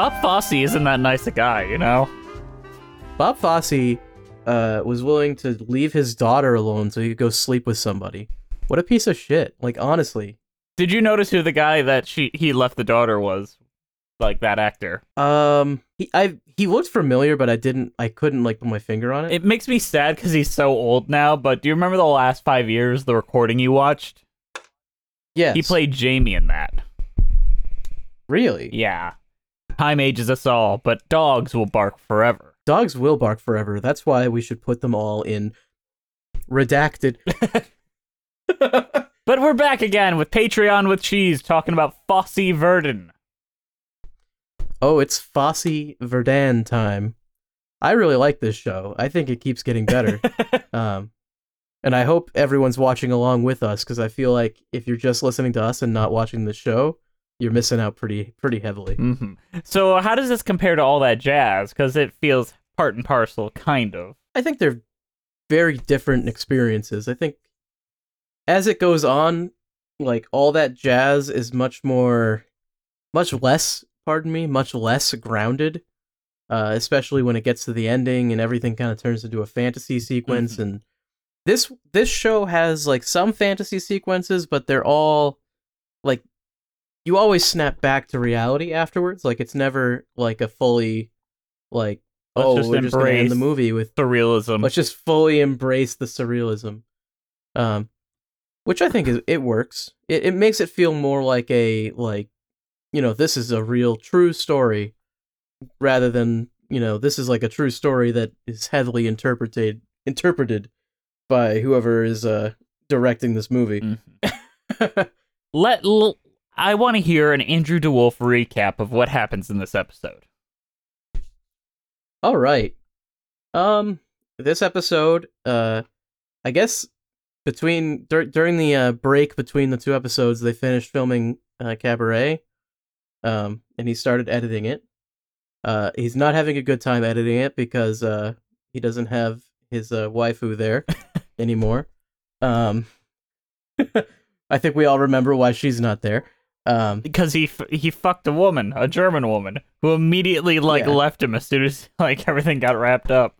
Bob Fosse isn't that nice a guy, you know? Bob Fosse uh, was willing to leave his daughter alone so he could go sleep with somebody. What a piece of shit! Like honestly. Did you notice who the guy that she he left the daughter was? Like that actor. Um, he I he looked familiar, but I didn't. I couldn't like put my finger on it. It makes me sad because he's so old now. But do you remember the last five years, the recording you watched? yes, He played Jamie in that. really. Yeah. Time ages us all, but dogs will bark forever. Dogs will bark forever. That's why we should put them all in redacted. But we're back again with Patreon with Cheese talking about Fosse/Verdon. oh, it's Fosse/Verdon time. I really like this show. I think it keeps getting better. um, and I hope everyone's watching along with us because I feel like if you're just listening to us and not watching the show, you're missing out pretty pretty heavily. hmm So how does this compare to all that jazz? Because it feels part and parcel, kind of. I think they're very different experiences. I think as it goes on, like all that jazz is much more, much less, pardon me, much less grounded. Uh, especially when it gets to the ending and everything kind of turns into a fantasy sequence. Mhm. And this this show has like some fantasy sequences, but they're all like you always snap back to reality afterwards. Like it's never like a fully like Let's oh just we're just gonna end the movie with Surrealism. let's just fully embrace the surrealism um which i think is it works it, it makes it feel more like a like you know this is a real true story rather than you know this is like a true story that is heavily interpreted interpreted by whoever is uh directing this movie Mhm. Let l- I want to hear an Andrew DeWolf recap of what happens in this episode. All right. Um, this episode, uh, I guess between dur- during the uh, break between the two episodes, they finished filming uh, Cabaret. Um, and he started editing it. Uh, he's not having a good time editing it because uh, he doesn't have his uh, waifu there anymore. Um, I think we all remember why she's not there. Um, Because he f- he fucked a woman, a German woman, who immediately like Yeah. left him as soon as like everything got wrapped up.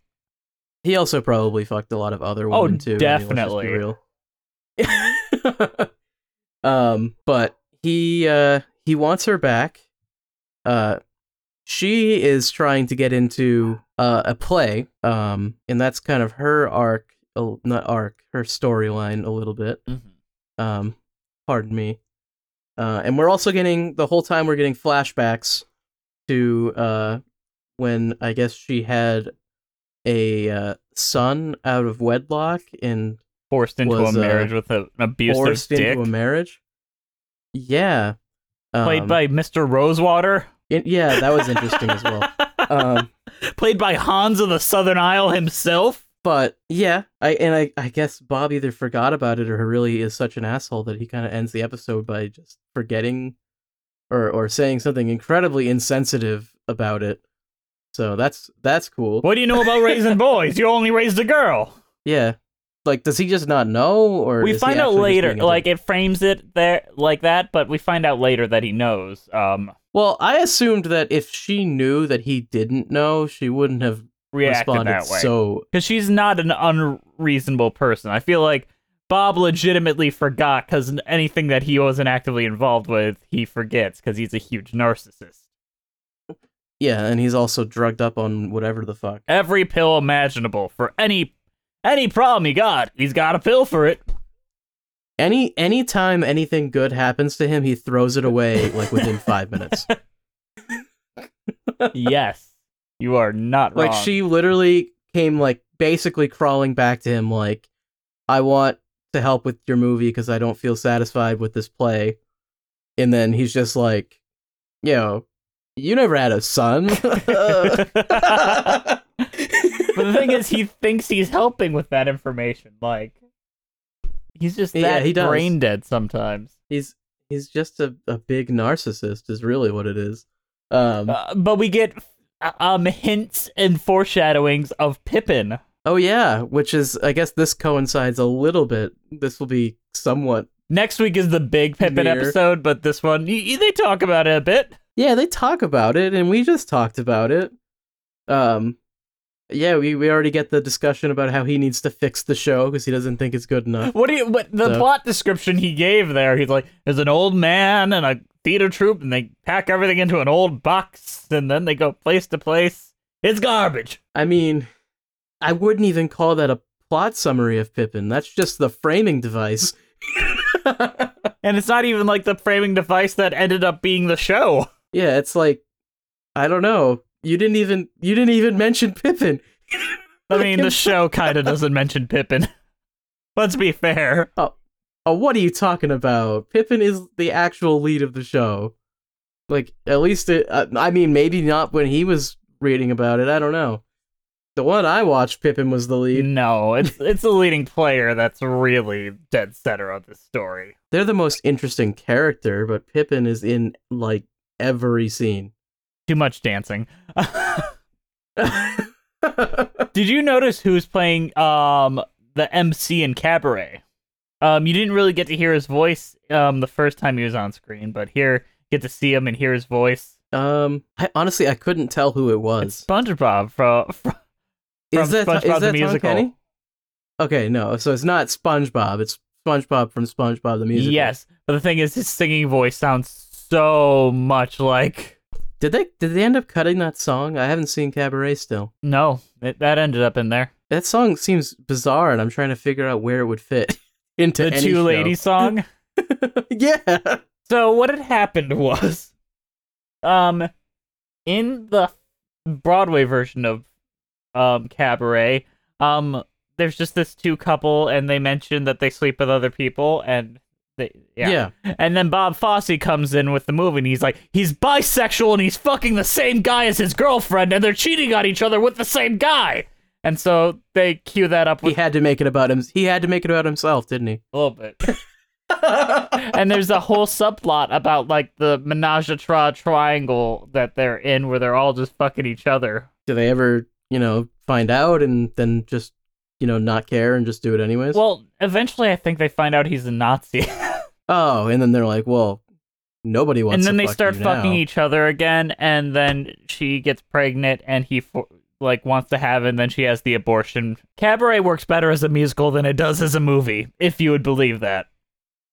He also probably fucked a lot of other Oh, women too. I mean, let's just be definitely. real. um, but he uh he wants her back. Uh, she is trying to get into uh, a play. Um, and that's kind of her arc, oh, not arc, her storyline a little bit. Um, pardon me. Uh, and we're also getting the whole time we're getting flashbacks to uh when I guess she had a uh, son out of wedlock and Forced into Was, a uh, marriage with a, an abusive forced dick, into a marriage. Yeah. played Um, by Mr. Rosewater. it- yeah, that was interesting as well. Um, played by Hans of the Southern Isle himself. But yeah, I and I, I guess Bob either forgot about it or really is such an asshole that he kind of ends the episode by just forgetting or or saying something incredibly insensitive about it. So that's that's cool. What do you know about raising boys? You only raised a girl. Yeah. Like, does he just not know, or we find out later, like it frames it there like that, but we find out later that he knows. Um, Well, I assumed that if she knew that he didn't know, she wouldn't have reacted that way so. because she's not an unreasonable person. I feel like Bob legitimately forgot because anything that he wasn't actively involved with, he forgets because he's a huge narcissist. Yeah, and he's also drugged up on whatever the fuck. Every pill imaginable for any any problem he got, he's got a pill for it. Any anytime anything good happens to him, he throws it away like within five minutes. yes, you are not Like she literally came like basically crawling back to him like, I want to help with your movie because I don't feel satisfied with this play. And then he's just like, yo, You never had a son. but the thing is, he thinks he's helping with that information. Like, he's just Yeah, that he does. brain dead sometimes. he's he's just a, a big narcissist is really what it is. Um Uh, but we get um hints and foreshadowings of Pippin. oh yeah, which is I guess this coincides a little bit. This will be somewhat Next week is the big Pippin Mirror. episode, but this one y- they talk about it a bit. Yeah, they talk about it and we just talked about it. Um yeah, we, we already get the discussion about how he needs to fix the show because he doesn't think it's good enough. What do you? What the So- plot description he gave there? He's like, there's an old man and a theater troupe, and they pack everything into an old box, and then they go place to place. It's garbage. I mean, I wouldn't even call that a plot summary of Pippin. That's just the framing device. And it's not even like the framing device that ended up being the show. yeah, it's like I don't know. You didn't even you didn't even mention Pippin. I mean, the show kind of doesn't mention Pippin. Let's be fair. Oh, what are you talking about? Pippin is the actual lead of the show. Like, at least it. Uh, I mean, maybe not when he was reading about it. I don't know. The one I watched, Pippin was the lead. No, it's it's the leading player that's really dead center of the story. They're the most interesting character, but Pippin is in like every scene. Too much dancing. Did you notice who's playing um the MC in Cabaret? Um, you didn't really get to hear his voice um the first time he was on screen, but here you get to see him and hear his voice. um, I honestly I couldn't tell who it It's was. SpongeBob from, from Is that SpongeBob is the that Tom. Kenny? Okay, no. So it's not SpongeBob. It's SpongeBob from SpongeBob the musical. Yes, but the thing is, his singing voice sounds so much like. Did they did they end up cutting that song? I haven't seen Cabaret still. No, it, that ended up in there. That song seems bizarre, and I'm trying to figure out where it would fit into The any two show. ladies song. yeah. So what had happened was, um, in the Broadway version of um Cabaret, um, there's just this two couple, and they mention that they sleep with other people, and they yeah. yeah. And then Bob Fosse comes in with the movie, and he's like, he's bisexual, and he's fucking the same guy as his girlfriend, and they're cheating on each other with the same guy. And so they cue that up He had to make it about him. He had to make it about himself, didn't he? a little bit. and there's a whole subplot about like the menage a trois triangle that they're in where they're all just fucking each other. Do they ever, you know, find out and then just, you know, not care and just do it anyways? Well, eventually I think they find out he's a Nazi. oh, and then they're like, well, nobody wants. To And then they start fucking now. each other again and then she gets pregnant and he fo- like wants to have it and then she has the abortion. Cabaret works better as a musical than it does as a movie, if you would believe that.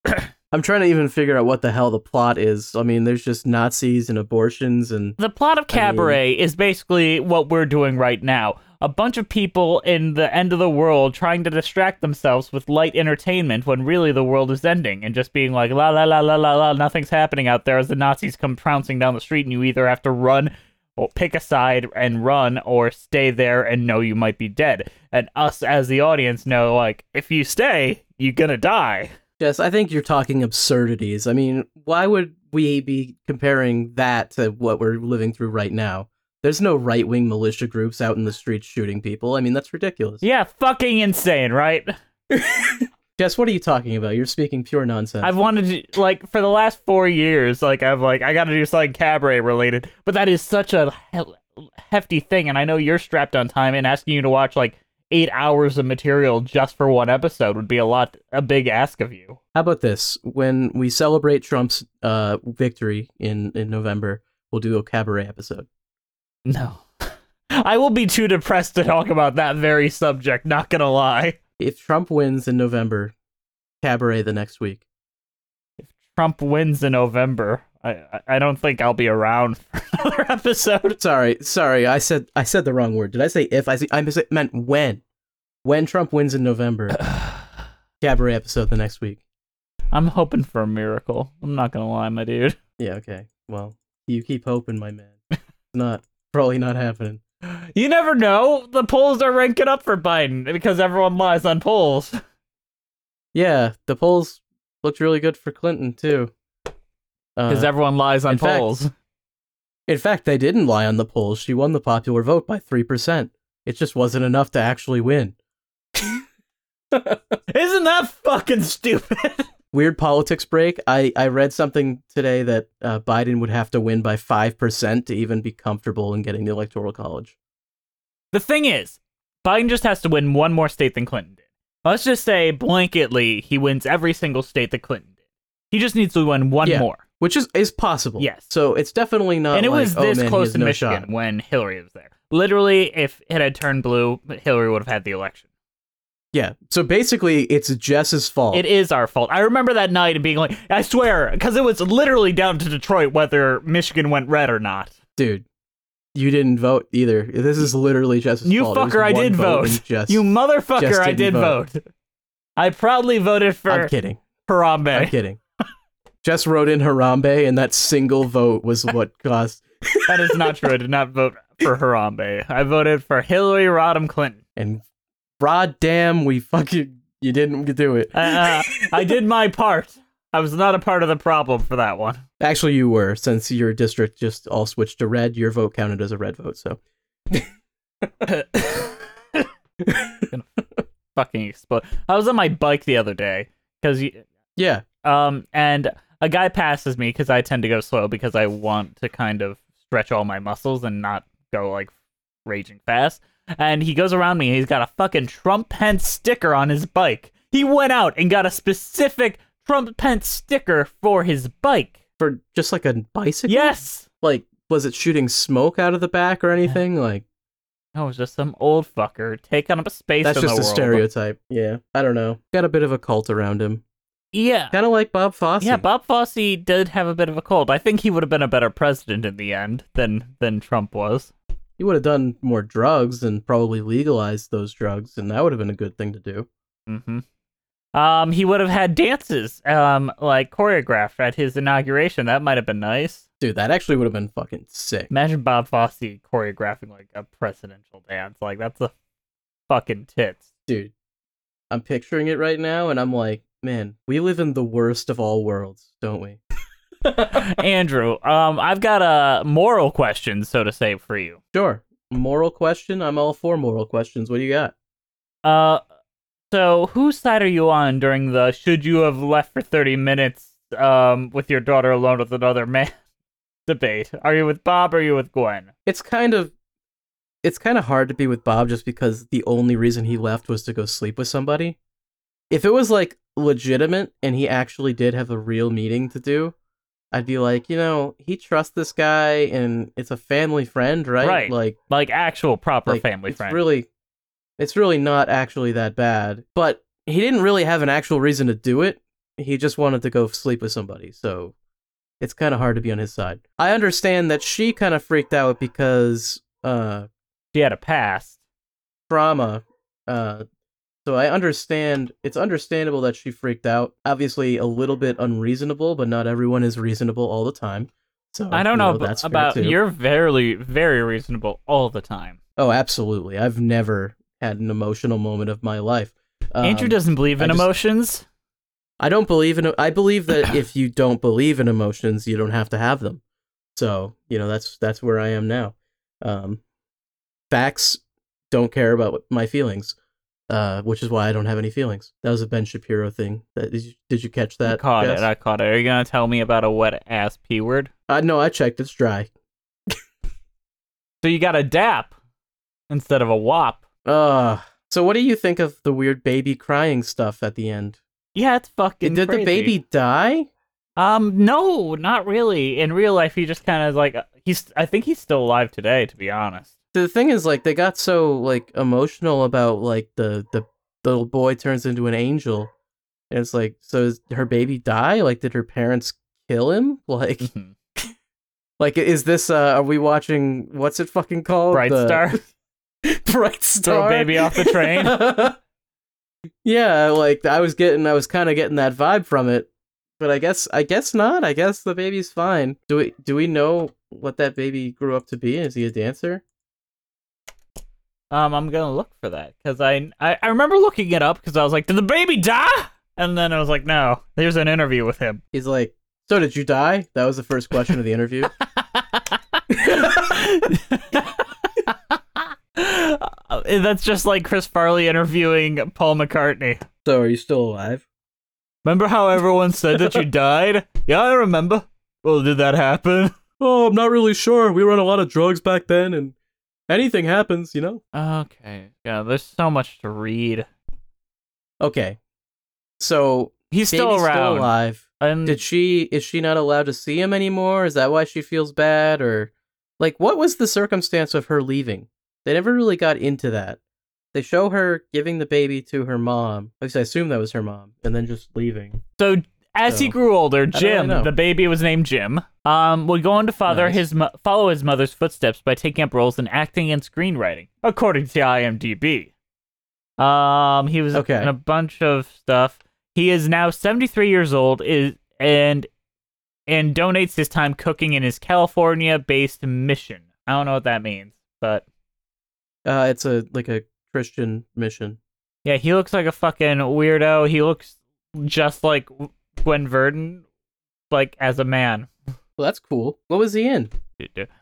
I'm trying to even figure out what the hell the plot is. I mean, there's just Nazis and abortions and The plot of I mean- Cabaret is basically what we're doing right now. A bunch of people in the end of the world trying to distract themselves with light entertainment when really the world is ending and just being like, la la la la la la, nothing's happening out there as the Nazis come trouncing down the street and you either have to run or pick a side and run or stay there and know you might be dead. And us as the audience know, like, if you stay, you're gonna die. Jess, I think you're talking absurdities. I mean, why would we be comparing that to what we're living through right now? There's no right wing militia groups out in the streets shooting people. I mean, that's ridiculous. Yeah, fucking insane, right? Jess, what are you talking about? You're speaking pure nonsense. I've wanted to like for the last four years, like I've like I got to do something cabaret related, but that is such a he- hefty thing, and I know you're strapped on time, and asking you to watch like eight hours of material just for one episode would be a lot a big ask of you. How about this? When we celebrate Trump's uh, victory in, in November, we'll do a cabaret episode. No, I will be too depressed to talk about that very subject. Not gonna lie. If Trump wins in November, cabaret the next week. If Trump wins in November. I I- don't think I'll be around for another episode. Sorry, sorry, I said I said the wrong word. Did I say if? I see, I mis- meant when. When Trump wins in November, cabaret episode the next week. I'm hoping for a miracle. I'm not gonna lie, my dude. Yeah, okay. Well, you keep hoping, my man. It's not probably not happening. You never know. The polls are ranking up for Biden because everyone lies on polls. Yeah, the polls looked really good for Clinton too. Because Uh, everyone lies on in fact- polls. In fact, they didn't lie on the polls. She won the popular vote by 3%. It just wasn't enough to actually win. Isn't that fucking stupid? Weird politics break. I, I read something today that uh, Biden would have to win by 5% to even be comfortable in getting the Electoral College. the thing is, Biden just has to win one more state than Clinton did. Let's just say blanketly he wins every single state that Clinton did. He just needs to win one Yeah. more. Which is, is possible. Yes. So it's definitely not and it like, was oh, this man, close to no Michigan shot. when Hillary was there. Literally, if it had turned blue, Hillary would have had the election. Yeah. So basically, it's Jess's fault. It is our fault. I remember that night and being like, I swear, because it was literally down to Detroit whether Michigan went red or not. Dude, you didn't vote either. This is literally Jess's You fault. Fucker, I did vote. Jess- You motherfucker, I didn't vote. vote. I proudly voted for I'm kidding. Harambe. I'm kidding. Jess wrote in Harambe, and that single vote was what caused. That is not true. I did not vote for Harambe. I voted for Hillary Rodham Clinton. And rod damn, we fucking you didn't do it. Uh, I did my part. I was not a part of the problem for that one. Actually, you were, since your district just all switched to red. Your vote counted as a red vote. So fucking explode. I was on my bike the other day because yeah, um and a guy passes me because I tend to go slow because I want to kind of stretch all my muscles and not go like raging fast. And he goes around me. And he's got a fucking Trump Pence sticker on his bike. He went out and got a specific Trump Pence sticker for his bike. for just like a bicycle. Yes. Like, was it shooting smoke out of the back or anything? Like, No, it was just some old fucker taking up a space that's just a world. stereotype. Yeah, I don't know. Got a bit of a cult around him. Yeah. Kind of like Bob Fosse. Yeah, Bob Fosse did have a bit of a cold. I think he would have been a better president in the end than than Trump was. He would have done more drugs and probably legalized those drugs, and that would have been a good thing to do. Mm-hmm. Um, he would have had dances, um, like choreographed at his inauguration. That might have been nice. Dude, that actually would have been fucking sick. Imagine Bob Fosse choreographing like a presidential dance. Like that's a fucking tits. Dude, I'm picturing it right now, and I'm like, man, we live in the worst of all worlds, don't we? Andrew, um, I've got a moral question, so to say, for you. Sure. Moral question? I'm all for moral questions. What do you got? Uh, so whose side are you on during the should you have left for 30 minutes um with your daughter alone with another man debate? Are you with Bob or are you with Gwen? It's kind of it's kind of hard to be with Bob just because the only reason he left was to go sleep with somebody. If it was like legitimate and he actually did have a real meeting to do, I'd be like, you know, he trusts this guy and it's a family friend, right? Right. Like Like actual proper like, family it's friend. Really, it's really not actually that bad. But he didn't really have an actual reason to do it. He just wanted to go sleep with somebody. So it's kind of hard to be on his side. I understand that she kind of freaked out because uh she had a past. trauma. Uh, so I understand. It's understandable that she freaked out. Obviously, a little bit unreasonable, but not everyone is reasonable all the time. So I don't you know, know, that's about you're very very reasonable all the time. Oh, absolutely. I've never had an emotional moment of my life. Andrew Um, doesn't believe I in just- emotions. I don't believe in. I believe that if you don't believe in emotions, you don't have to have them. So you know that's that's where I am now. Um, facts don't care about my feelings, uh, which is why I don't have any feelings. That was a Ben Shapiro thing. That did you, did you catch I that? caught Jess? it. I caught it. Are you gonna tell me about a wet ass p word? Uh, no, I checked. It's dry. So you got a dap instead of a wop. Uh, so what do you think of the weird baby crying stuff at the end? Yeah, it's fucking. Did the baby die? Um, no, not really. In real life, he just kind of like he's. I think he's still alive today, to be honest. The thing is like they got so like emotional about like the the, the little boy turns into an angel and it's like so is her baby die? Like did her parents kill him? Like Mhm. like is this uh are we watching what's it fucking called? Bright The- Star. bright star? Throw baby off the train. yeah like i was getting i was kind of getting that vibe from it but i guess i guess not. I guess the baby's fine. Do we do we know what that baby grew up to be? Is he a dancer Um, I'm gonna look for that because I, I I remember looking it up because I was like, did the baby die? And then I was like, no. There's an interview with him. He's like, "So did you die?" That was the first question of the interview. Uh, That's just like Chris Farley interviewing Paul McCartney. So, are you still alive? Remember how everyone said that you died? Yeah, I remember. Well, did that happen? Oh, I'm not really sure. We were on a lot of drugs back then, and anything happens, you know? Okay. Yeah, there's so much to read. Okay. So, He's still around. still alive. And Did she is she not allowed to see him anymore? Is that why she feels bad or like what was the circumstance of her leaving? They never really got into that. They show her giving the baby to her mom. At least I assume that was her mom, and then just leaving. So as he grew older, Jim, the baby was named Jim, um, would go on to father Nice. his mo- follow his mother's footsteps by taking up roles in acting and screenwriting, according to IMDb. Um, he was Okay. in a bunch of stuff. He is now 73 years old is and and donates his time cooking in his California-based mission. I don't know what that means, but Uh it's a like a Christian mission. yeah, he looks like a fucking weirdo. He looks just like Gwen Verdon, like as a man. Well, that's cool. What was he in?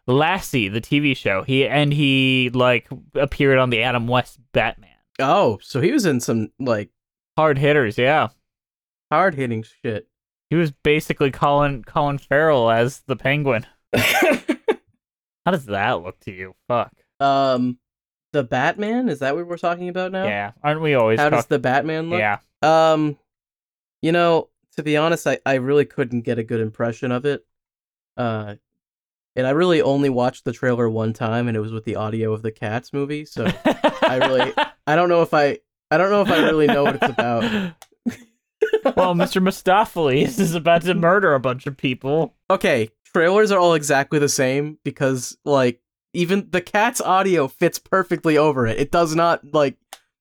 Lassie, the TV show. He and he like appeared on the Adam West Batman. Oh, so he was in some like Hard hitters, yeah. hard hitting shit. He was basically Colin Colin Farrell as the Penguin. How does that look to you? Fuck. um the Batman? Is that what we're talking about now? Yeah, aren't we always? How does the Batman look? yeah. Um, you know, to be honest, I, I really couldn't get a good impression of it. Uh, and I really only watched the trailer one time, and it was with the audio of the Cats movie. So I really, I don't know if I, I don't know if I really know what it's about. well, Mr. Mistoffelees is about to murder a bunch of people. okay, trailers are all exactly the same because like even the Cats audio fits perfectly over it. It does not like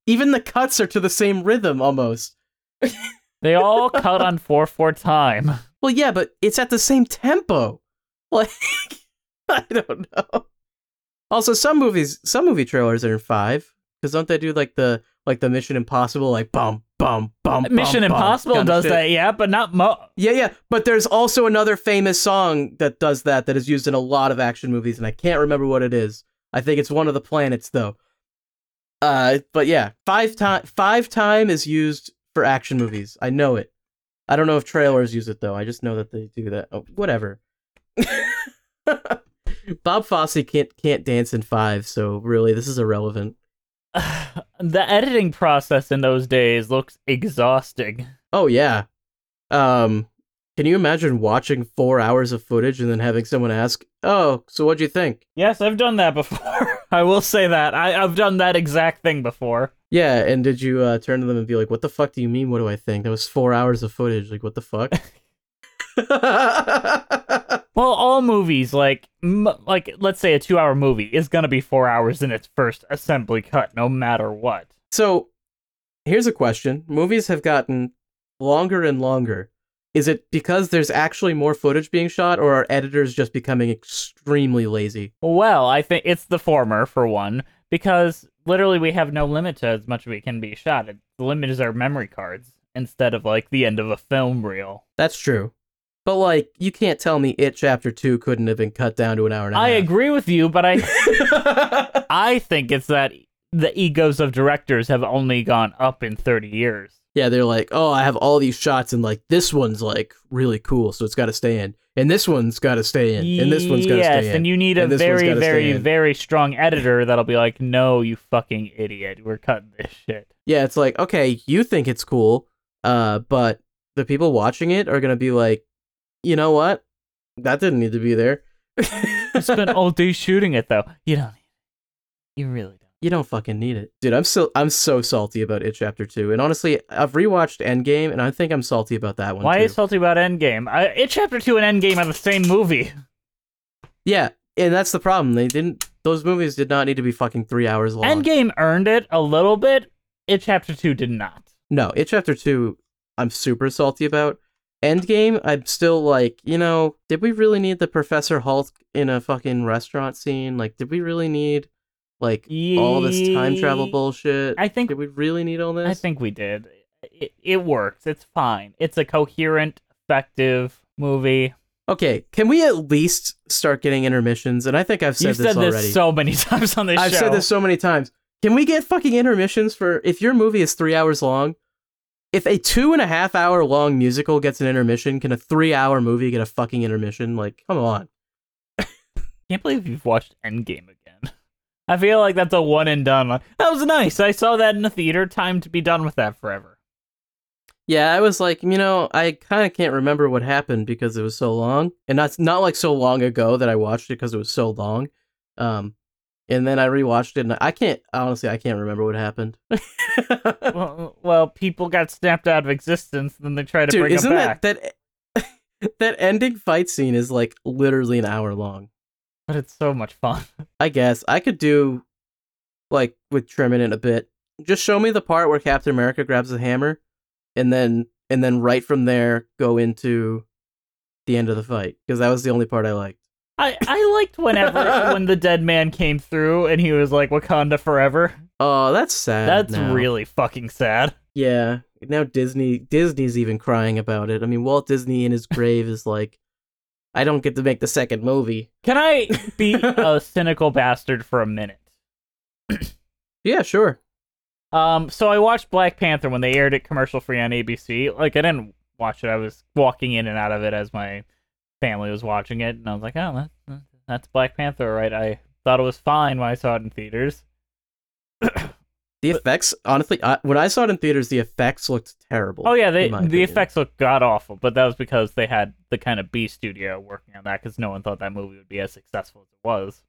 even the cuts are to the same rhythm almost. They all cut on four four time. Well, yeah, but it's at the same tempo. Like, I don't know. Also, some movies, some movie trailers are in five because don't they do like the like the Mission Impossible, like bum bum bum. Mission bum, bum Impossible kinda does that, yeah, but not mo. Yeah, yeah. But there's also another famous song that does that that is used in a lot of action movies, and I can't remember what it is. I think it's one of the planets though. Uh, but yeah, five time five time is used for action movies. I know it. I don't know if trailers use it though. I just know that they do that. Oh, whatever. Bob Fosse can't can't dance in five, so really this is irrelevant. the editing process in those days looks exhausting. Oh yeah. Um can you imagine watching four hours of footage and then having someone ask, Oh, so what'd you think? Yes, I've done that before. I will say that. I, I've done that exact thing before. Yeah, and did you uh, turn to them and be like, What the fuck do you mean? What do I think? That was four hours of footage. Like, what the fuck? Well, all movies, like, m- like let's say a two-hour movie, is gonna be four hours in its first assembly cut, no matter what. so here's a question. Movies have gotten longer and longer. Is it because there's actually more footage being shot, or are editors just becoming extremely lazy? Well, I think it's the former for one, because literally we have no limit to as much of it can be shot. The limit is our memory cards instead of like the end of a film reel. That's true. But like, you can't tell me It Chapter Two couldn't have been cut down to an hour and a half. I agree with you, but I I think it's that the egos of directors have only gone up in 30 years. Yeah, they're like, oh, I have all these shots, and like this one's like really cool, so it's got to stay in, and this one's got to stay in, and this one's got to yes, stay in. Yes, and you need a and this very, very, very strong editor that'll be like, "No, you fucking idiot, we're cutting this shit." Yeah, it's like, okay, you think it's cool, uh, but the people watching it are gonna be like, you know what? That didn't need to be there. You spent all day shooting it, though. You don't. You really don't. You don't fucking need it, dude. I'm so I'm so salty about it. Chapter two, and honestly, I've rewatched Endgame, and I think I'm salty about that one. Why too. is salty about Endgame? I, it Chapter Two and Endgame are the same movie. Yeah, and that's the problem. They didn't. Those movies did not need to be fucking three hours long. Endgame earned it a little bit. It Chapter Two did not. No, it chapter two, I'm super salty about. Endgame, I'm still like, you know, did we really need the Professor Hulk in a fucking restaurant scene? Like, did we really need like all this time travel bullshit? I think Did we really need all this? I think we did. It, it works. It's fine. It's a coherent, effective movie. Okay, can we at least start getting intermissions? And I think I've said You've this said already. this so many times on this I've show. said this so many times. Can we get fucking intermissions for if your movie is three hours long? If a two and a half hour long musical gets an intermission, can a three hour movie get a fucking intermission? Like, come on. Can't believe you've watched Endgame again. I feel like that's a one and done. Like, that was nice. I saw that in the theater. Time to be done with that forever. Yeah, I was like, you know, I kind of can't remember what happened because it was so long, and that's not like so long ago that I watched it because it was so long. Um, and then I rewatched it, and I can't honestly, I can't remember what happened. well, well, people got snapped out of existence, and then they try to Dude, bring isn't them back. that that that ending fight scene is like literally an hour long? But it's so much fun. I guess I could do like with trimming it a bit. Just show me the part where Captain America grabs the hammer, and then and then right from there go into the end of the fight because that was the only part I liked. I, I liked whenever when the dead man came through and he was like Wakanda forever. Oh, that's sad. That's now. really fucking sad. yeah. Now Disney Disney's even crying about it. I mean, Walt Disney in his grave is like, I don't get to make the second movie. Can I be a cynical bastard for a minute? Yeah, sure. Um, so I watched Black Panther when they aired it commercial free on ABC. Like I didn't watch it; I was walking in and out of it as my family was watching it, and I was like, "Oh, that's Black Panther, right?" I thought it was fine when I saw it in theaters. The effects, honestly, I, when I saw it in theaters, the effects looked terrible. Oh yeah, they the opinion. effects looked god awful, but that was because they had the kind of B studio working on that because no one thought that movie would be as successful as it was.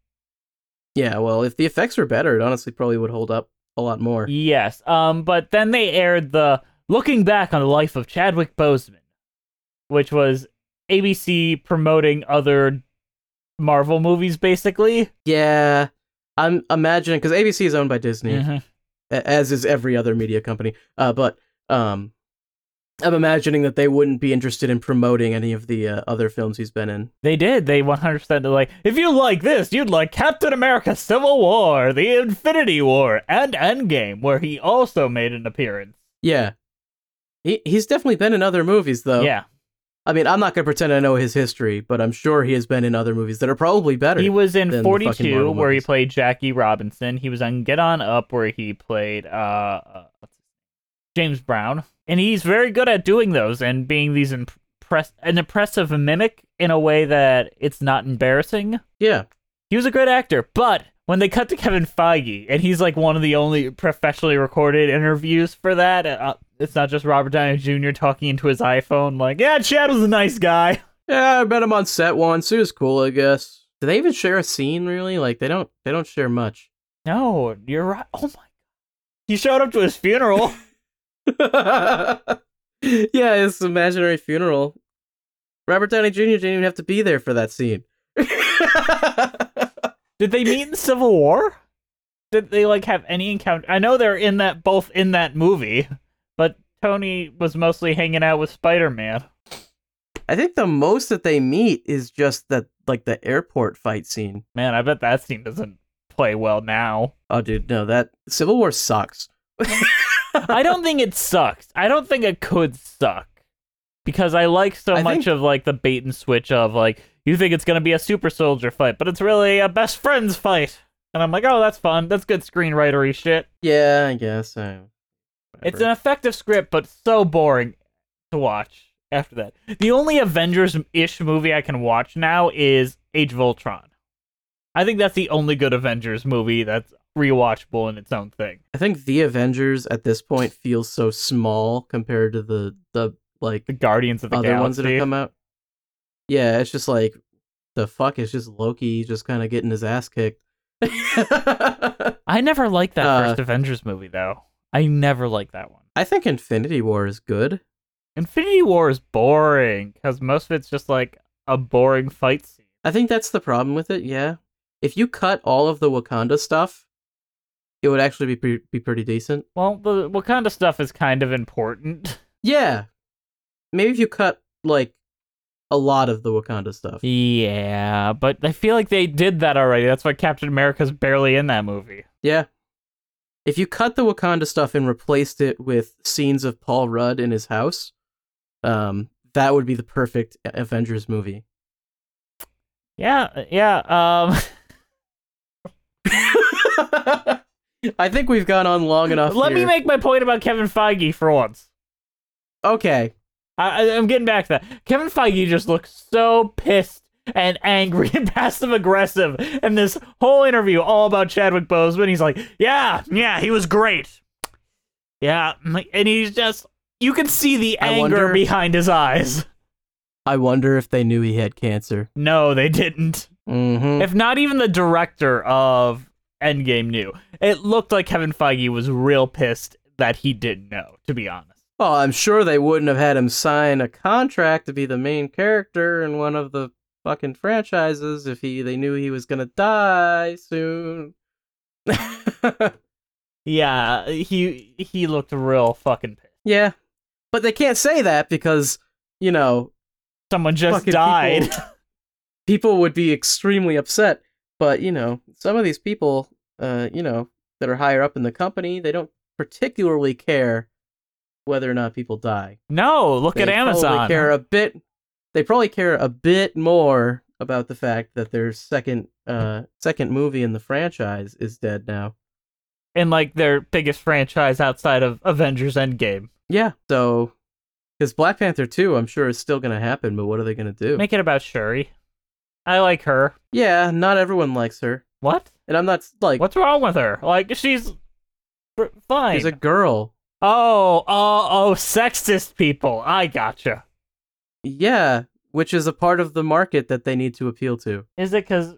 Yeah, well, if the effects were better, it honestly probably would hold up a lot more. Yes. Um, but then they aired the looking back on the life of Chadwick Boseman, which was ABC promoting other Marvel movies, basically. Yeah, I'm imagining because ABC is owned by Disney, Mhm. As is every other media company. Uh, but um, I'm imagining that they wouldn't be interested in promoting any of the uh, other films he's been in. They did. They 100% did, like, if you like this, you'd like Captain America Civil War, The Infinity War, and Endgame, where he also made an appearance. Yeah, he he's definitely been in other movies though. Yeah. I mean, I'm not gonna pretend I know his history, but I'm sure he has been in other movies that are probably better. He was in than the fucking 42, where he played Jackie Robinson. He was on Get On Up, where he played uh, uh what's his name? James Brown, and he's very good at doing those and being these impress an impressive mimic in a way that it's not embarrassing. yeah, He was a great actor, but when they cut to Kevin Feige, and he's like one of the only professionally recorded interviews for that, uh, it's not just Robert Downey Jr. talking into his iPhone, like, yeah, Chad was a nice guy. yeah. I met him on set once. He was cool, I guess. Do they even share a scene? Really? Like they don't. They don't share much. No, you're right. Oh my. God. He showed up to his funeral. yeah, his imaginary funeral. Robert Downey Jr. didn't even have to be there for that scene. Did they meet in Civil War? Did they like have any encounter? I know they're in that both in that movie, Tony was mostly hanging out with Spider Man. I think the most that they meet is just that, like the airport fight scene. Man, I bet that scene doesn't play well now. Oh, dude, no, that Civil War sucks. I don't think it sucks. I don't think it could suck because I like so I much think- of like the bait and switch of like you think it's gonna be a super soldier fight, but it's really a best friends fight, and I'm like, oh, that's fun. That's good screenwritery shit. Yeah, I guess. Uh, It's an effective script, but so boring to watch after that. The only Avengers ish movie I can watch now is Age of Ultron. I think that's the only good Avengers movie that's rewatchable in its own thing. I think the Avengers at this point feels so small compared to the the like The Guardians of the other Galaxy. ones that have come out. Yeah, it's just like the fuck. is just Loki just kind of getting his ass kicked. I never liked that Uh, first Avengers movie though. I never liked that one. I think Infinity War is good. Infinity War is boring because most of it's just like a boring fight scene. I think that's the problem with it. Yeah, if you cut all of the Wakanda stuff, it would actually be pre- be pretty decent. Well, the Wakanda stuff is kind of important. Yeah, maybe if you cut like a lot of the Wakanda stuff. yeah, but I feel like they did that already. That's why Captain America's barely in that movie. Yeah. If you cut the Wakanda stuff and replaced it with scenes of Paul Rudd in his house, um, that would be the perfect Avengers movie. Yeah, yeah. Um, I think we've gone on long enough. let me make my point about Kevin Feige for once. Okay. I, I- I'm getting back to that. Kevin Feige just looks so pissed and angry and passive aggressive And this whole interview, all about Chadwick Boseman. He's like, "Yeah, yeah, he was great. Yeah," and he's just you can see the I anger wonder- behind his eyes. I wonder if they knew he had cancer. No, they didn't. Mm-hmm. If not even the director of Endgame knew. It looked like Kevin Feige was real pissed that he didn't know, to be honest. Well, I'm sure they wouldn't have had him sign a contract to be the main character in one of the fucking franchises if he they knew he was gonna die soon. Yeah, he he looked real fucking pissed. yeah, but they can't say that because you know Someone just died. People, people would be extremely upset. But you know, some of these people, uh, you know, that are higher up in the company, they don't particularly care whether or not people die. No, look They at Amazon. care a bit. They probably care a bit more about the fact that their second, uh, second movie in the franchise is dead now. And like their biggest franchise outside of Avengers Endgame. Yeah. So, because Black Panther two, I'm sure is still gonna happen, but what are they gonna do? Make it about Shuri. I like her. yeah, not everyone likes her, What? and I'm not like What's wrong with her? Like she's fine. she's a girl. Oh, oh, oh, sexist people. I gotcha. Yeah, which is a part of the market that they need to appeal to. Is it because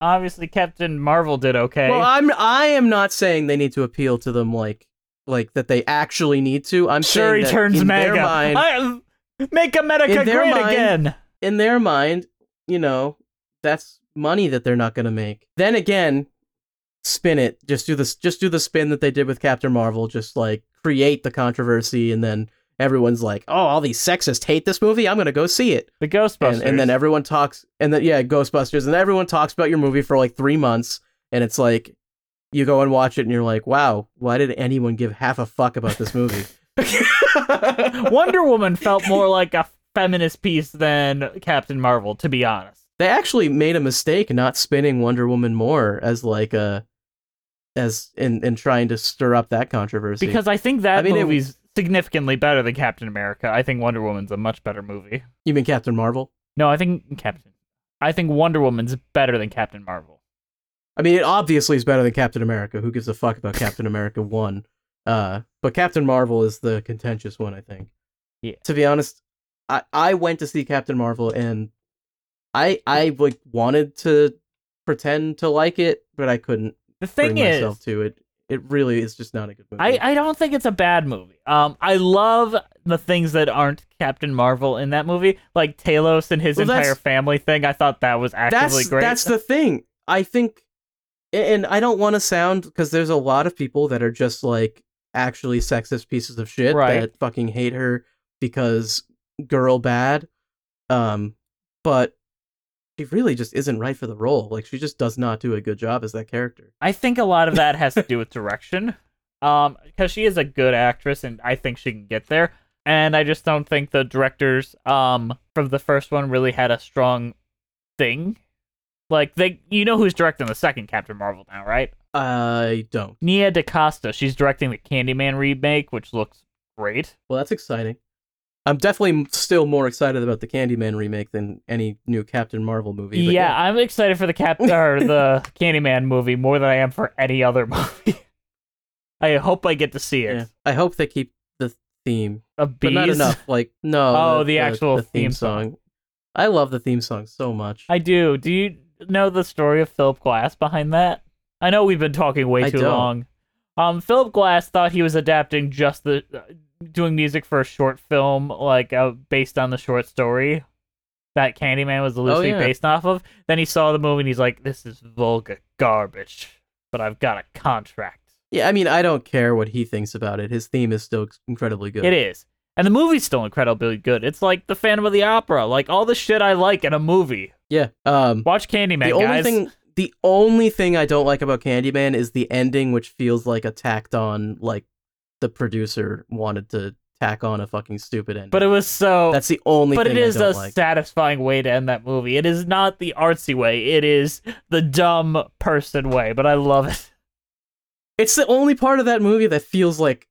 obviously Captain Marvel did okay? Well, I'm I am not saying they need to appeal to them like like that they actually need to. I'm sure saying that turns in mega. their mind, I, make America great mind- again. in their mind, you know, that's money that they're not going to make. Then again, spin it. Just do this. Just do the spin that they did with Captain Marvel. Just like create the controversy, and then everyone's like, "Oh, all these sexists hate this movie. I'm going to go see it." The Ghostbusters. And, and then everyone talks, and then yeah, Ghostbusters, and everyone talks about your movie for like three months, and it's like you go and watch it, and you're like, "Wow, why did anyone give half a fuck about this movie?" Wonder Woman felt more like a feminist piece than Captain Marvel, to be honest. they actually made a mistake not spinning Wonder Woman more as like a as in in trying to stir up that controversy. Because I think that I mean, it- movie's significantly better than Captain America. I think Wonder Woman's a much better movie. you mean Captain Marvel? No, I think Captain. I think Wonder Woman's better than Captain Marvel. I mean, it obviously is better than Captain America. Who gives a fuck about Captain America one? Uh, but Captain Marvel is the contentious one, I think. Yeah. To be honest, I I went to see Captain Marvel and I I like wanted to pretend to like it, but I couldn't The bring thing myself is, to it. It really is just not a good movie. I, I don't think it's a bad movie. Um, I love the things that aren't Captain Marvel in that movie, like Talos and his Well, entire family thing. I thought that was actively that's great. that's the thing. I think, and I don't want to sound because there's a lot of people that are just like actually sexist pieces of shit Right. that fucking hate her because girl bad. Um, but she really just isn't right for the role. Like she just does not do a good job as that character. I think a lot of that has to do with direction. Um, because she is a good actress, and I think she can get there. And I just don't think the directors, um, from the first one really had a strong thing. Like they, you know, who's directing the second Captain Marvel now, right? I don't. Nia DaCosta. She's directing the Candyman remake, which looks great. Well, that's exciting. I'm definitely still more excited about the Candyman remake than any new Captain Marvel movie. but Yeah, I'm excited for the Cap or the Candyman movie more than I am for any other movie. I hope I get to see it. yeah. I hope they keep the theme Of but not enough. Like no. Oh, the actual the theme song. I love the theme song so much. I do. Do you know the story of Philip Glass behind that? I know we've been talking way I too don't. long. Um, Philip Glass thought he was adapting just the uh, doing music for a short film, like uh, based on the short story that Candyman was loosely yeah. based off of. Then he saw the movie and he's like, "This is vulgar garbage," but I've got a contract. yeah, I mean, I don't care what he thinks about it. His theme is still incredibly good. It is. And the movie's still incredibly good. It's like the Phantom of the Opera, like all the shit I like in a movie. Yeah. Um. Watch Candyman, the only guys. thing, the only thing I don't like about Candyman is the ending, which feels like a tacked on, like the producer wanted to tack on a fucking stupid ending. But it was so. that's the only. but it is a like. satisfying way to end that movie. It is not the artsy way. It is the dumb person way. But I love it. It's the only part of that movie that feels like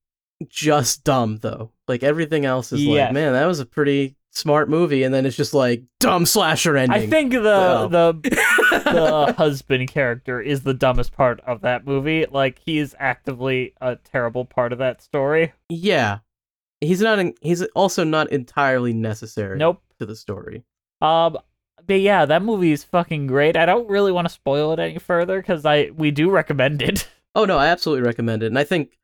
just dumb, though. Like everything else is Yes. like, man, that was a pretty smart movie, and then it's just like dumb slasher ending. I think the Well. the the husband character is the dumbest part of that movie. Like he is actively a terrible part of that story. yeah, he's not. In, he's also not entirely necessary. Nope. to the story. Um, but yeah, that movie is fucking great. I don't really want to spoil it any further because I we do recommend it. Oh no, I absolutely recommend it, and I think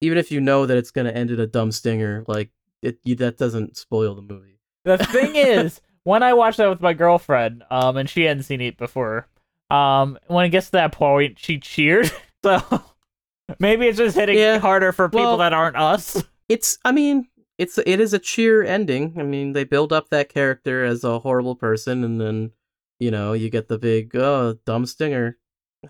even if you know that it's gonna end in a dumb stinger, like it, you, that doesn't spoil the movie. The thing is, when I watched that with my girlfriend, um, and she hadn't seen it before, um, when it gets to that point, she cheered. So maybe it's just hitting Yeah. harder for people Well- that aren't us. It's, I mean, it's it is a cheer ending. I mean, they build up that character as a horrible person, and then you know you get the big oh dumb stinger,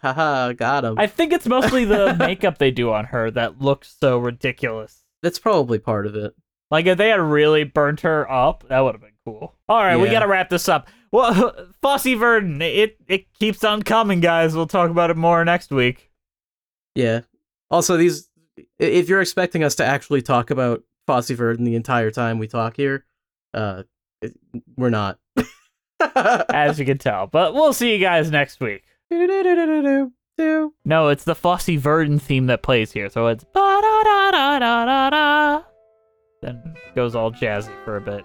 haha, got him. I think it's mostly the makeup they do on her that looks so ridiculous. That's probably part of it. Like if they had really burnt her up, that would have been cool. All right, we gotta wrap this up. Well, Fosse Verdon, it it keeps on coming, guys. We'll talk about it more next week. Yeah. Also, these if you're expecting us to actually talk about Fosse Verdon the entire time we talk here, uh, it- we're not. as you can tell. But we'll see you guys next week. No, it's the Fosse Verdon theme that plays here, so it's Then goes all jazzy for a bit.